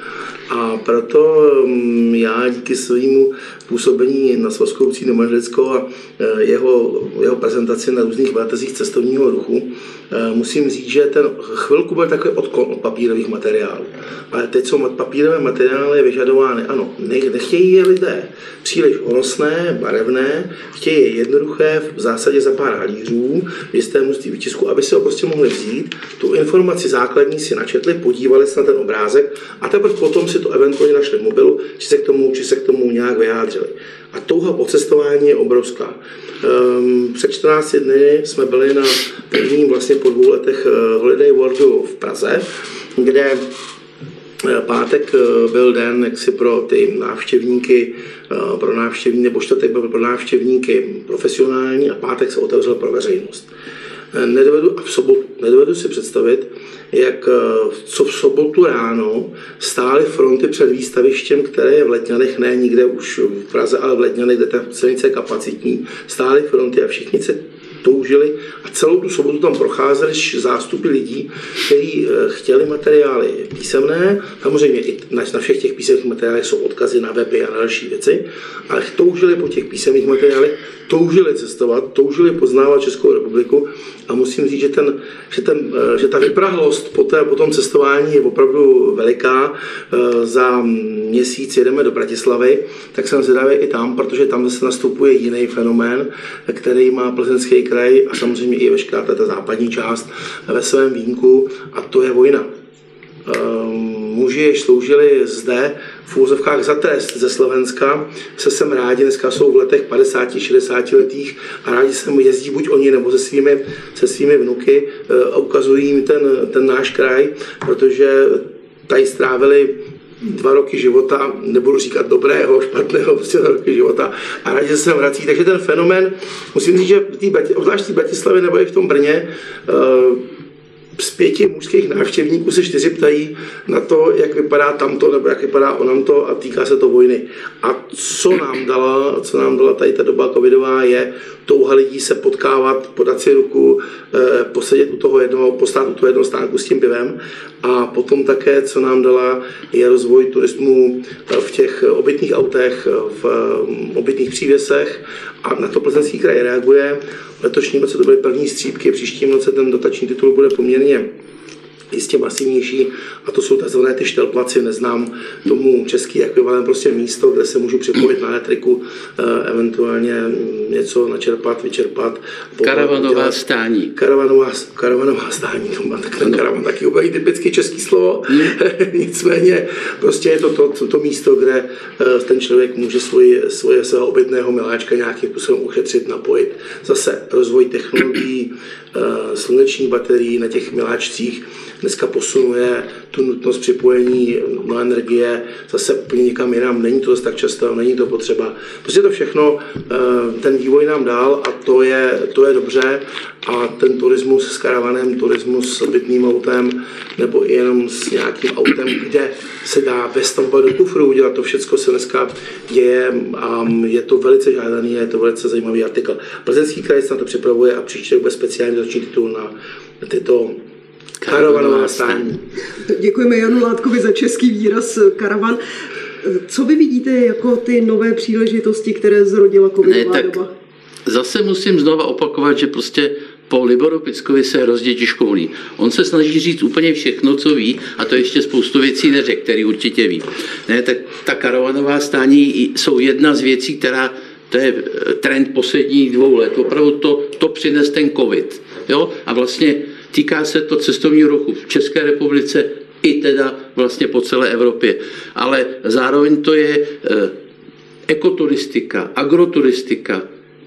a proto mm, já díky svému působení na Svazkou obcí a eh, jeho, jeho prezentaci na různých veletezích cestovního ruchu, eh, musím říct, že ten chvilku byl takový odklon od papírových materiálů. Ale teď jsou papírové materiály vyžadovány. Ano, nechtějí je lidé příliš honosné, barevné, chtějí je jednoduché, v zásadě za pár halířů, v jisté množství vytisku, aby si ho prostě mohli vzít, tu informaci základní si načetli, podívali se na ten obrázek a teprve potom si to eventuálně našli v mobilu, či se k tomu, či se k tomu nějak vyjádřili. A touha po cestování je obrovská. Um, před 14 dny jsme byli na prvním vlastně po dvou letech uh, Holiday Worldu v Praze, kde eh, Pátek eh, byl den jaksi pro ty návštěvníky, pro návštěvníky, nebo čtvrtek byl pro návštěvníky profesionální a pátek se otevřel pro veřejnost. Nedovedu, a v sobotu, nedovedu si představit, jak eh, co v sobotu ráno stály fronty před výstavištěm, které je v Letňanech, ne nikde už v Praze, ale v Letňanech, kde ta silnice je kapacitní, stály fronty a všichni se toužili a celou tu sobotu tam procházeli zástupy lidí, kteří eh, chtěli materiály písemné. Samozřejmě i na, všech těch písemných materiálech jsou odkazy na weby a na další věci, ale toužili po těch písemných materiálech, toužili cestovat, toužili poznávat Českou republiku a musím říct, že, ten, že, ten, eh, že ta vyprahlost po, té, po tom cestování je opravdu veliká. Eh, za měsíc jedeme do Bratislavy, tak jsem zvědavý i tam, protože tam zase nastupuje jiný fenomén, který má plzeňský kraj a samozřejmě i veškerá ta západní část ve svém výjimku a to je vojna. Ehm, muži, jež sloužili zde v úzovkách za trest ze Slovenska, se sem rádi, dneska jsou v letech 50-60 letých a rádi se mu jezdí buď oni nebo se svými, se svými vnuky eh, a ukazují jim ten, ten náš kraj, protože tady strávili dva roky života, nebudu říkat dobrého, špatného, prostě dva roky života a rádi se sem vrací. Takže ten fenomén, musím říct, že v obzvlášť v Bratislavě nebo i v tom Brně, uh, z pěti mužských návštěvníků se čtyři ptají na to, jak vypadá tamto nebo jak vypadá onamto a týká se to vojny. A co nám dala, co nám dala tady ta doba covidová je touha lidí se potkávat, podat si ruku, eh, posedět u toho jednoho, postát u toho jednoho stánku s tím pivem a potom také, co nám dala, je rozvoj turismu eh, v těch obytných autech, v eh, obytných přívěsech a na to Plzeňský kraj reaguje. V letošním roce to byly první střípky, příštím roce ten dotační titul bude poměrně Вернее, jistě masivnější a to jsou tzv. ty štelplaci, neznám tomu český ekvivalent, prostě místo, kde se můžu připojit na elektriku, eh, eventuálně něco načerpat, vyčerpat. Karavanová stání. Karavanová, karavanová stání, to má tak ten no. karavan taky úplně typicky český slovo, hmm. nicméně prostě je to to, to, to místo, kde eh, ten člověk může svoji, svoje svého obytného miláčka nějakým způsobem uchetřit, napojit. Zase rozvoj technologií, eh, sluneční baterií na těch miláčcích, dneska posunuje tu nutnost připojení na energie zase úplně někam jinam. Není to zase tak často, není to potřeba. Prostě to všechno, eh, ten vývoj nám dál a to je, to je dobře a ten turismus s karavanem, turismus s bytným autem nebo i jenom s nějakým autem, kde se dá ve stavba do kufru udělat, to všechno se dneska děje a je to velice žádaný, je to velice zajímavý artikl. Plzeňský kraj se na to připravuje a příští rok bude speciální dotační titul na tyto Karavanová stání. Děkujeme Janu Látkovi za český výraz eh, karavan. Co vy vidíte jako ty nové příležitosti, které zrodila covidová ne, tak doba? Zase musím znova opakovat, že prostě po Liboru Pickovi se rozdě těžko volí. On se snaží říct úplně všechno, co ví, a to ještě spoustu věcí neřekl, který určitě ví. Ne, tak ta karavanová stání jsou jedna z věcí, která to je eh, trend posledních dvou let. Opravdu to, to přines ten covid. Jo? A vlastně Týká se to cestovního ruchu v České republice i teda vlastně po celé Evropě. Ale zároveň to je eh, ekoturistika, agroturistika,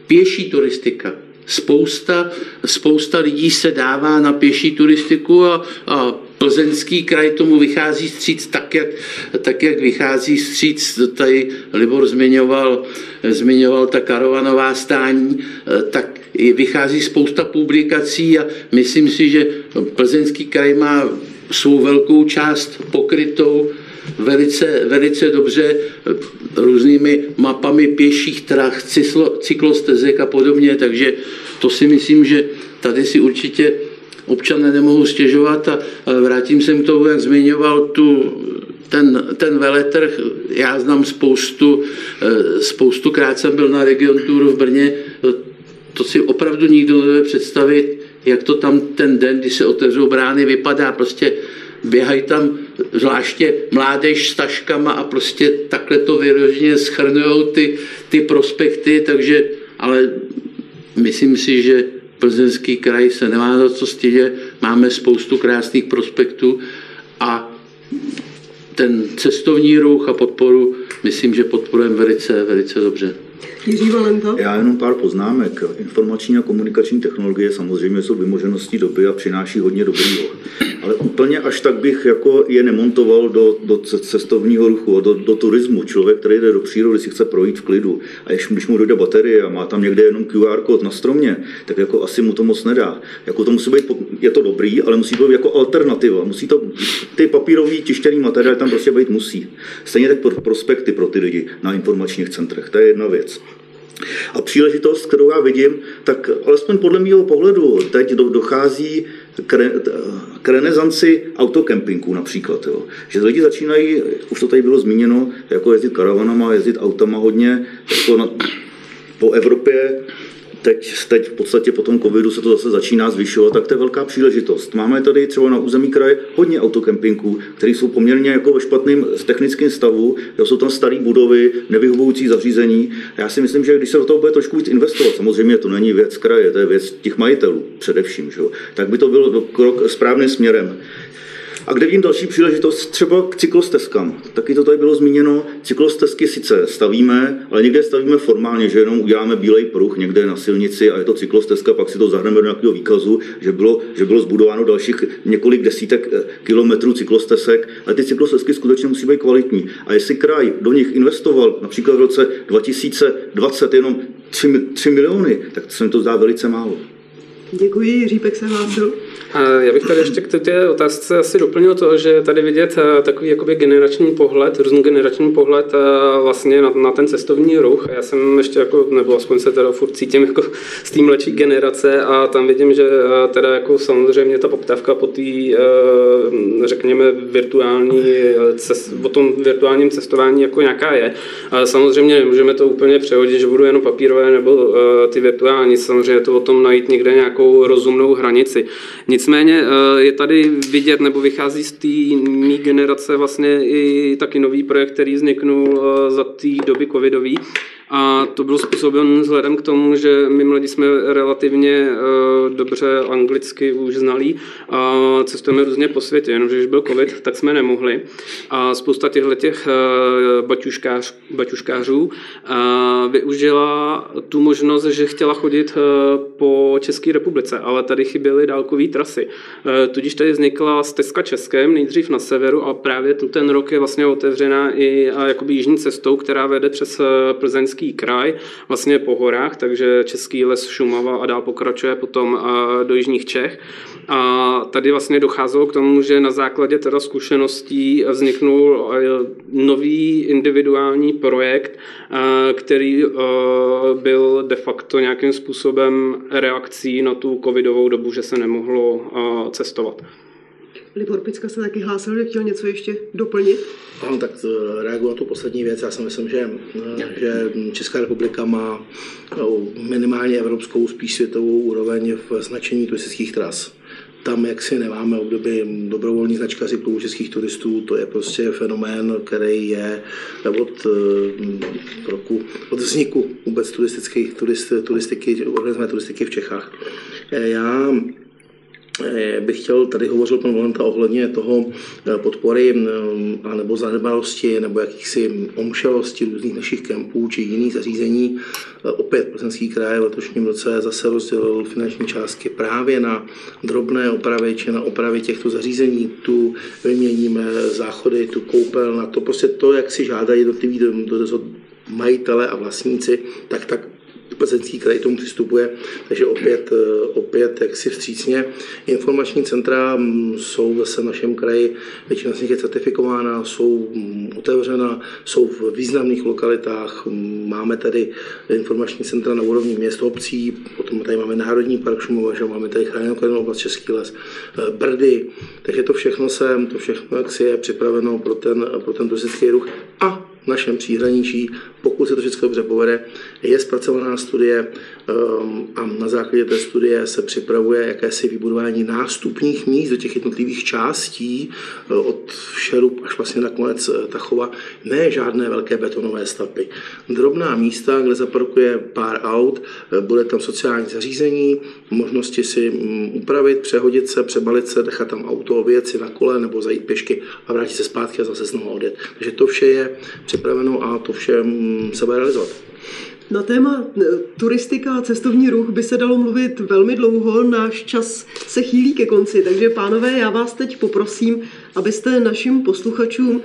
pěší turistika. Spousta, spousta lidí se dává na pěší turistiku a, a Plzeňský kraj tomu vychází stříc tak, jak, tak, jak vychází stříc, tady Libor zmiňoval, zmiňoval ta karovanová stání, eh, tak vychází spousta publikací a myslím si, že Plzeňský kraj má svou velkou část pokrytou velice, velice dobře různými mapami pěších trah, cyklostezek a podobně, takže to si myslím, že tady si určitě občané nemohou stěžovat a vrátím se k tomu, jak zmiňoval tu, ten, ten veletrh, já znám spoustu, eh, spoustukrát jsem byl na Region Tour v Brně, to si opravdu nikdo nedovede představit, jak to tam ten den, kdy se otevřou brány, vypadá. Prostě běhají tam zvláště mládež s taškama a prostě takhle to vyroženě schrnují ty, ty prospekty, takže, ale myslím si, že Plzeňský kraj se nemá za co stydět, máme spoustu krásných prospektů a ten cestovní ruch a podporu, myslím, že podporujeme velice, velice dobře. Jiří Valenta? Já jenom pár poznámek. Informační a komunikační technologie samozřejmě jsou vymožeností doby a přináší hodně dobrýho. Ale úplně až tak bych jako je nemontoval do, do cestovního ruchu, do, do turismu. Člověk, který jde do přírody, si chce projít v klidu. A ještě, když mu dojde baterie a má tam někde jenom QR kód na stromě, tak jako asi mu to moc nedá. Jako to musí být, je to dobrý, ale musí to být jako alternativa. Musí to, ty papírový tištěný materiály tam prostě být musí. Stejně tak pro prospekty pro ty lidi na informačních centrech. To je jedna věc. A příležitost, kterou já vidím, tak alespoň podle mého pohledu teď dochází k, re, k renesanci autokempingů například. Jo. Že lidi začínají, už to tady bylo zmíněno, jako jezdit karavanama, jezdit autama hodně, jako na, po Evropě, teď, teď v podstatě po tom covidu se to zase začíná zvyšovat, tak to je velká příležitost. Máme tady třeba na území kraje hodně autokempingů, které jsou poměrně jako ve špatném technickém stavu, jo, jsou tam staré budovy, nevyhovující zařízení. Já si myslím, že když se do toho bude trošku víc investovat, samozřejmě to není věc kraje, to je věc těch majitelů především, že? tak by to byl krok správným směrem. A kde vidím další příležitost, třeba k cyklostezkám. Taky to tady bylo zmíněno, cyklostezky sice stavíme, ale někde stavíme formálně, že jenom uděláme bílej pruh někde na silnici a je to cyklostezka, pak si to zahrneme do nějakého výkazu, že bylo, že bylo zbudováno dalších několik desítek eh, kilometrů cyklostezek, ale ty cyklostezky skutečně musí být kvalitní. A jestli kraj do nich investoval například v roce 2020 jenom 3, 3 miliony, tak se mi to zdá velice málo. Děkuji, Jiřípek se hlásil. Já bych tady ještě k té otázce asi doplnil to, že tady vidět eh, takový jakoby generační pohled, různý generační pohled eh, vlastně na, na ten cestovní ruch. Já jsem ještě jako, nebo aspoň se teda furt cítím jako z té mladší generace a tam vidím, že eh, teda jako samozřejmě ta poptávka po té, řekněme, virtuální, o tom virtuálním cestování jako nějaká je. Ale samozřejmě nemůžeme to úplně přehodit, že budou jenom papírové nebo ty virtuální. Samozřejmě to o tom najít někde nějakou rozumnou hranici. Nicméně eh, je tady vidět, nebo vychází z té mý generace vlastně i taky nový projekt, který vzniknul eh, za té doby covidový, a to bylo způsobeno vzhledem k tomu, že my mladí jsme relativně uh, dobře anglicky už znalí a cestujeme různě po světě, jenomže když byl covid, tak jsme nemohli. A spousta těchto těch uh, baťuškář, baťuškářů uh, využila tu možnost, že chtěla chodit po České republice, ale tady chyběly dálkové trasy. Tudíž tady vznikla stezka Českém, nejdřív na severu a právě ten rok je vlastně otevřená i jakoby jižní cestou, která vede přes Plzeňský Český kraj, vlastně po horách, takže Český les Šumava a dál pokračuje potom do Jižních Čech. A tady vlastně docházelo k tomu, že na základě teda zkušeností vzniknul nový individuální projekt, který byl de facto nějakým způsobem reakcí na tu covidovou dobu, že se nemohlo cestovat. Libor Picka se taky hlásil, že chtěl něco ještě doplnit. Ano, tak eh, reaguji na tu poslední věc. Já si myslím, že, eh, že Česká republika má no, minimálně evropskou, spíš světovou úroveň v značení turistických tras tam, jak si nemáme období dobrovolní značka klubů českých turistů, to je prostě fenomén, který je od eh, roku, od vzniku vůbec turistických, turist, turistiky, organizované turistiky v Čechách. Já Eh, bych chtěl, tady hovořil pan Volenta ohledně toho eh, podpory mm, a nebo zanedbalosti nebo jakýchsi omšelosti různých našich kempů či jiných zařízení. Eh, opět Plzeňský kraj v letošním roce zase rozdělil finanční částky právě na drobné opravy či na opravy těchto zařízení. Tu vyměníme záchody, tu koupel, na to prostě to, jak si žádají jednotliví majitele a vlastníci, tak tak Plzeňský kraj tomu přistupuje, takže opět, eh, opět jaksi vstřícně. Informační centra mm, jsou v našem kraji, většina z nich je certifikována, jsou mm, otevřena, jsou v významných lokalitách. Mm, máme tady informační centra na úrovni měst, obcí, potom tady máme Národní park Šumova, že máme tady chráněnou krajinnou oblast Český les, eh, Brdy, takže to všechno se, to všechno jaksi je připraveno pro ten, pro ten turistický ruch a našem příhraničí, pokud se to všechno dobře povede, je zpracovaná studie um, a na základě té studie se připravuje jakési vybudování nástupních míst do těch jednotlivých částí uh, od Šerup až vlastně na konec uh, Tachova. Ne žádné velké betonové stavby. Drobná místa, kde zaparkuje pár aut, uh, bude tam sociální zařízení, možnosti si um, upravit, přehodit se, přebalit se, nechat tam auto, věci na kole nebo zajít pěšky a vrátit se zpátky a zase znovu odjet. Takže to vše je připraveno a to vše se bude realizovat. Na téma e, turistika a cestovní ruch by se dalo mluvit velmi dlouho, náš čas se chýlí ke konci, takže pánové, já vás teď poprosím, abyste našim posluchačům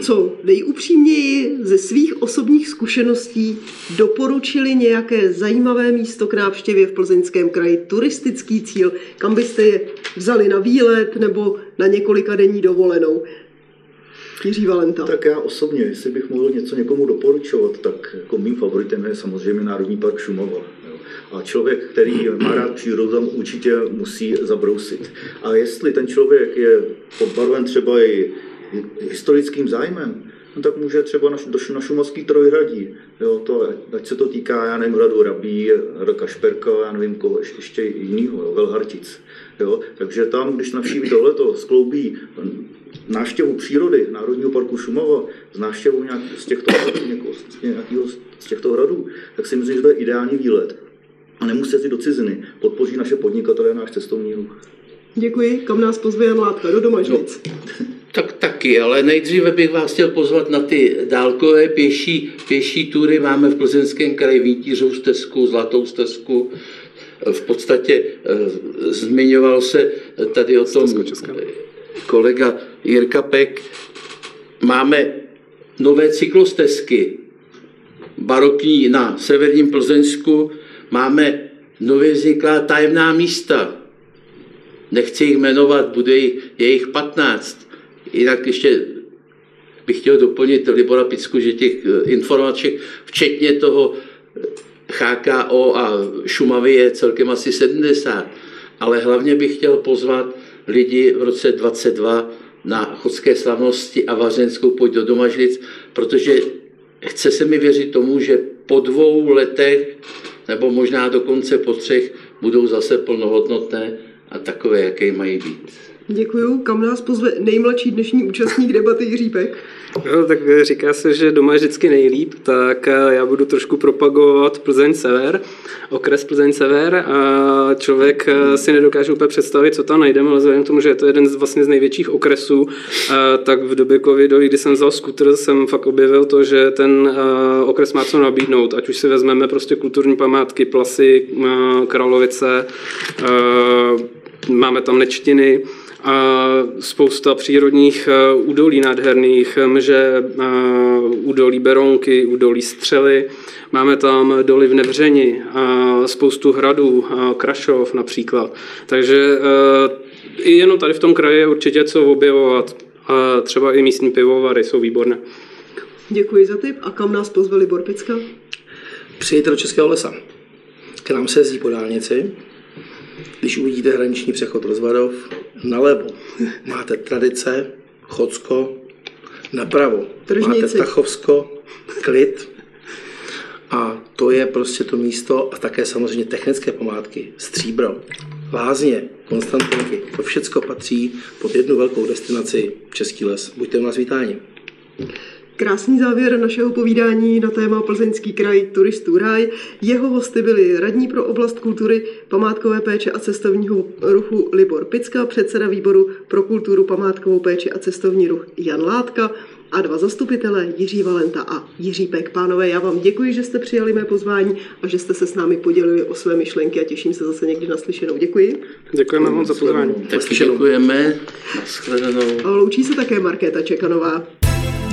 co nejupřímněji ze svých osobních zkušeností doporučili nějaké zajímavé místo k návštěvě v Plzeňském kraji, turistický cíl, kam byste je vzali na výlet nebo na několika denní dovolenou. Jiří Valenta. Tak já osobně, jestli bych mohl něco někomu doporučovat, tak jako mým favoritem je samozřejmě Národní park Šumava. A člověk, který má rád přírodu, tam určitě musí zabrousit. A jestli ten člověk je podbarven třeba i historickým zájmem, no tak může třeba na, do, na Šumavský trojhradí. Jo, to, ať se to týká, já nevím, hradu Rabí, hradu Kašperka, já nevím koho, ještě jinýho, jo, Velhartic. Jo, takže tam, když navštíví tohleto, skloubí návštěvu přírody Národního parku Šumava z návštěvou nějak, z, těchto, někoho, z, nějakého, z těchto hradů, tak si myslím, že to je ideální výlet. A nemusí si do ciziny. Podpoří naše podnikatele náš cestovní ruch. Děkuji. Kam nás pozve Jan Látka? Do Domažlic. No, tak taky, ale nejdříve bych vás chtěl pozvat na ty dálkové pěší, pěší tury. Máme v Plzeňském kraji Vítířovou stezku, Zlatou stezku. V podstatě e, zmiňoval se tady o tom kolega Jirka Pek, máme nové cyklostezky barokní na severním Plzeňsku, máme nově vzniklá tajemná místa. Nechci jich jmenovat, bude jich 15. Jinak ještě bych chtěl doplnit Libora Picku, že těch eh, informaček, včetně toho HKO a Šumavy je celkem asi 70. Ale hlavně bych chtěl pozvat lidi v roce 22 na chodské slavnosti a vařenskou pojď do Domažlic, protože chce se mi věřit tomu, že po dvou letech, nebo možná dokonce po třech, budou zase plnohodnotné a takové, jaké mají být. Děkuju. Kam nás pozve nejmladší dnešní účastník debaty Jiří Pek? No, tak říká se, že doma je vždycky nejlíp, tak eh, já budu trošku propagovat Plzeň Sever, okres Plzeň Sever a člověk eh, si nedokáže úplně představit, co tam najdeme, ale vzhledem k tomu, že je to jeden z, vlastně z největších okresů, eh, tak v době covidu, kdy jsem vzal skuter, jsem fakt objevil to, že ten okres má co nabídnout, ať už si vezmeme prostě kulturní památky, plasy, Kralovice, máme tam nečtiny, a spousta přírodních e, údolí nádherných, mže, e, údolí Beronky, údolí Střely. Máme tam doly v Nevřeni, a spoustu hradů, a Krašov například. Takže e, i jenom tady v tom kraji je určitě co objevovat. A třeba i místní pivovary jsou výborné. Děkuji za tip. A kam nás pozve Libor Picka? Přijďte do Českého lesa. K nám se jezdí po dálnici. Když uvidíte hraniční přechod Rozvadov, nalevo máte tradice, Chocko, napravo Tržnici. máte Tachovsko, klid, a to je prostě to místo a také samozřejmě technické památky, stříbro, lázně, Konstantinky, to všechno patří pod jednu velkou destinaci Český les. Buďte u nás vítáni. Krásný závěr našeho povídání na téma Plzeňský kraj turistů ráj. Jeho hosty byli radní pro oblast kultury, památkové péče a cestovního ruchu Libor Picka, předseda výboru pro kulturu, památkovou péči a cestovní ruch Jan Látka a dva zastupitelé Jiří Valenta a Jiří Pek. Pánové, já vám děkuji, že jste přijali mé pozvání a že jste se s námi podělili o své myšlenky a těším se zase někdy naslyšenou. Děkuji. Děkujeme moc za pozvání. Tak děkujeme. A loučí se také Markéta Čekanová.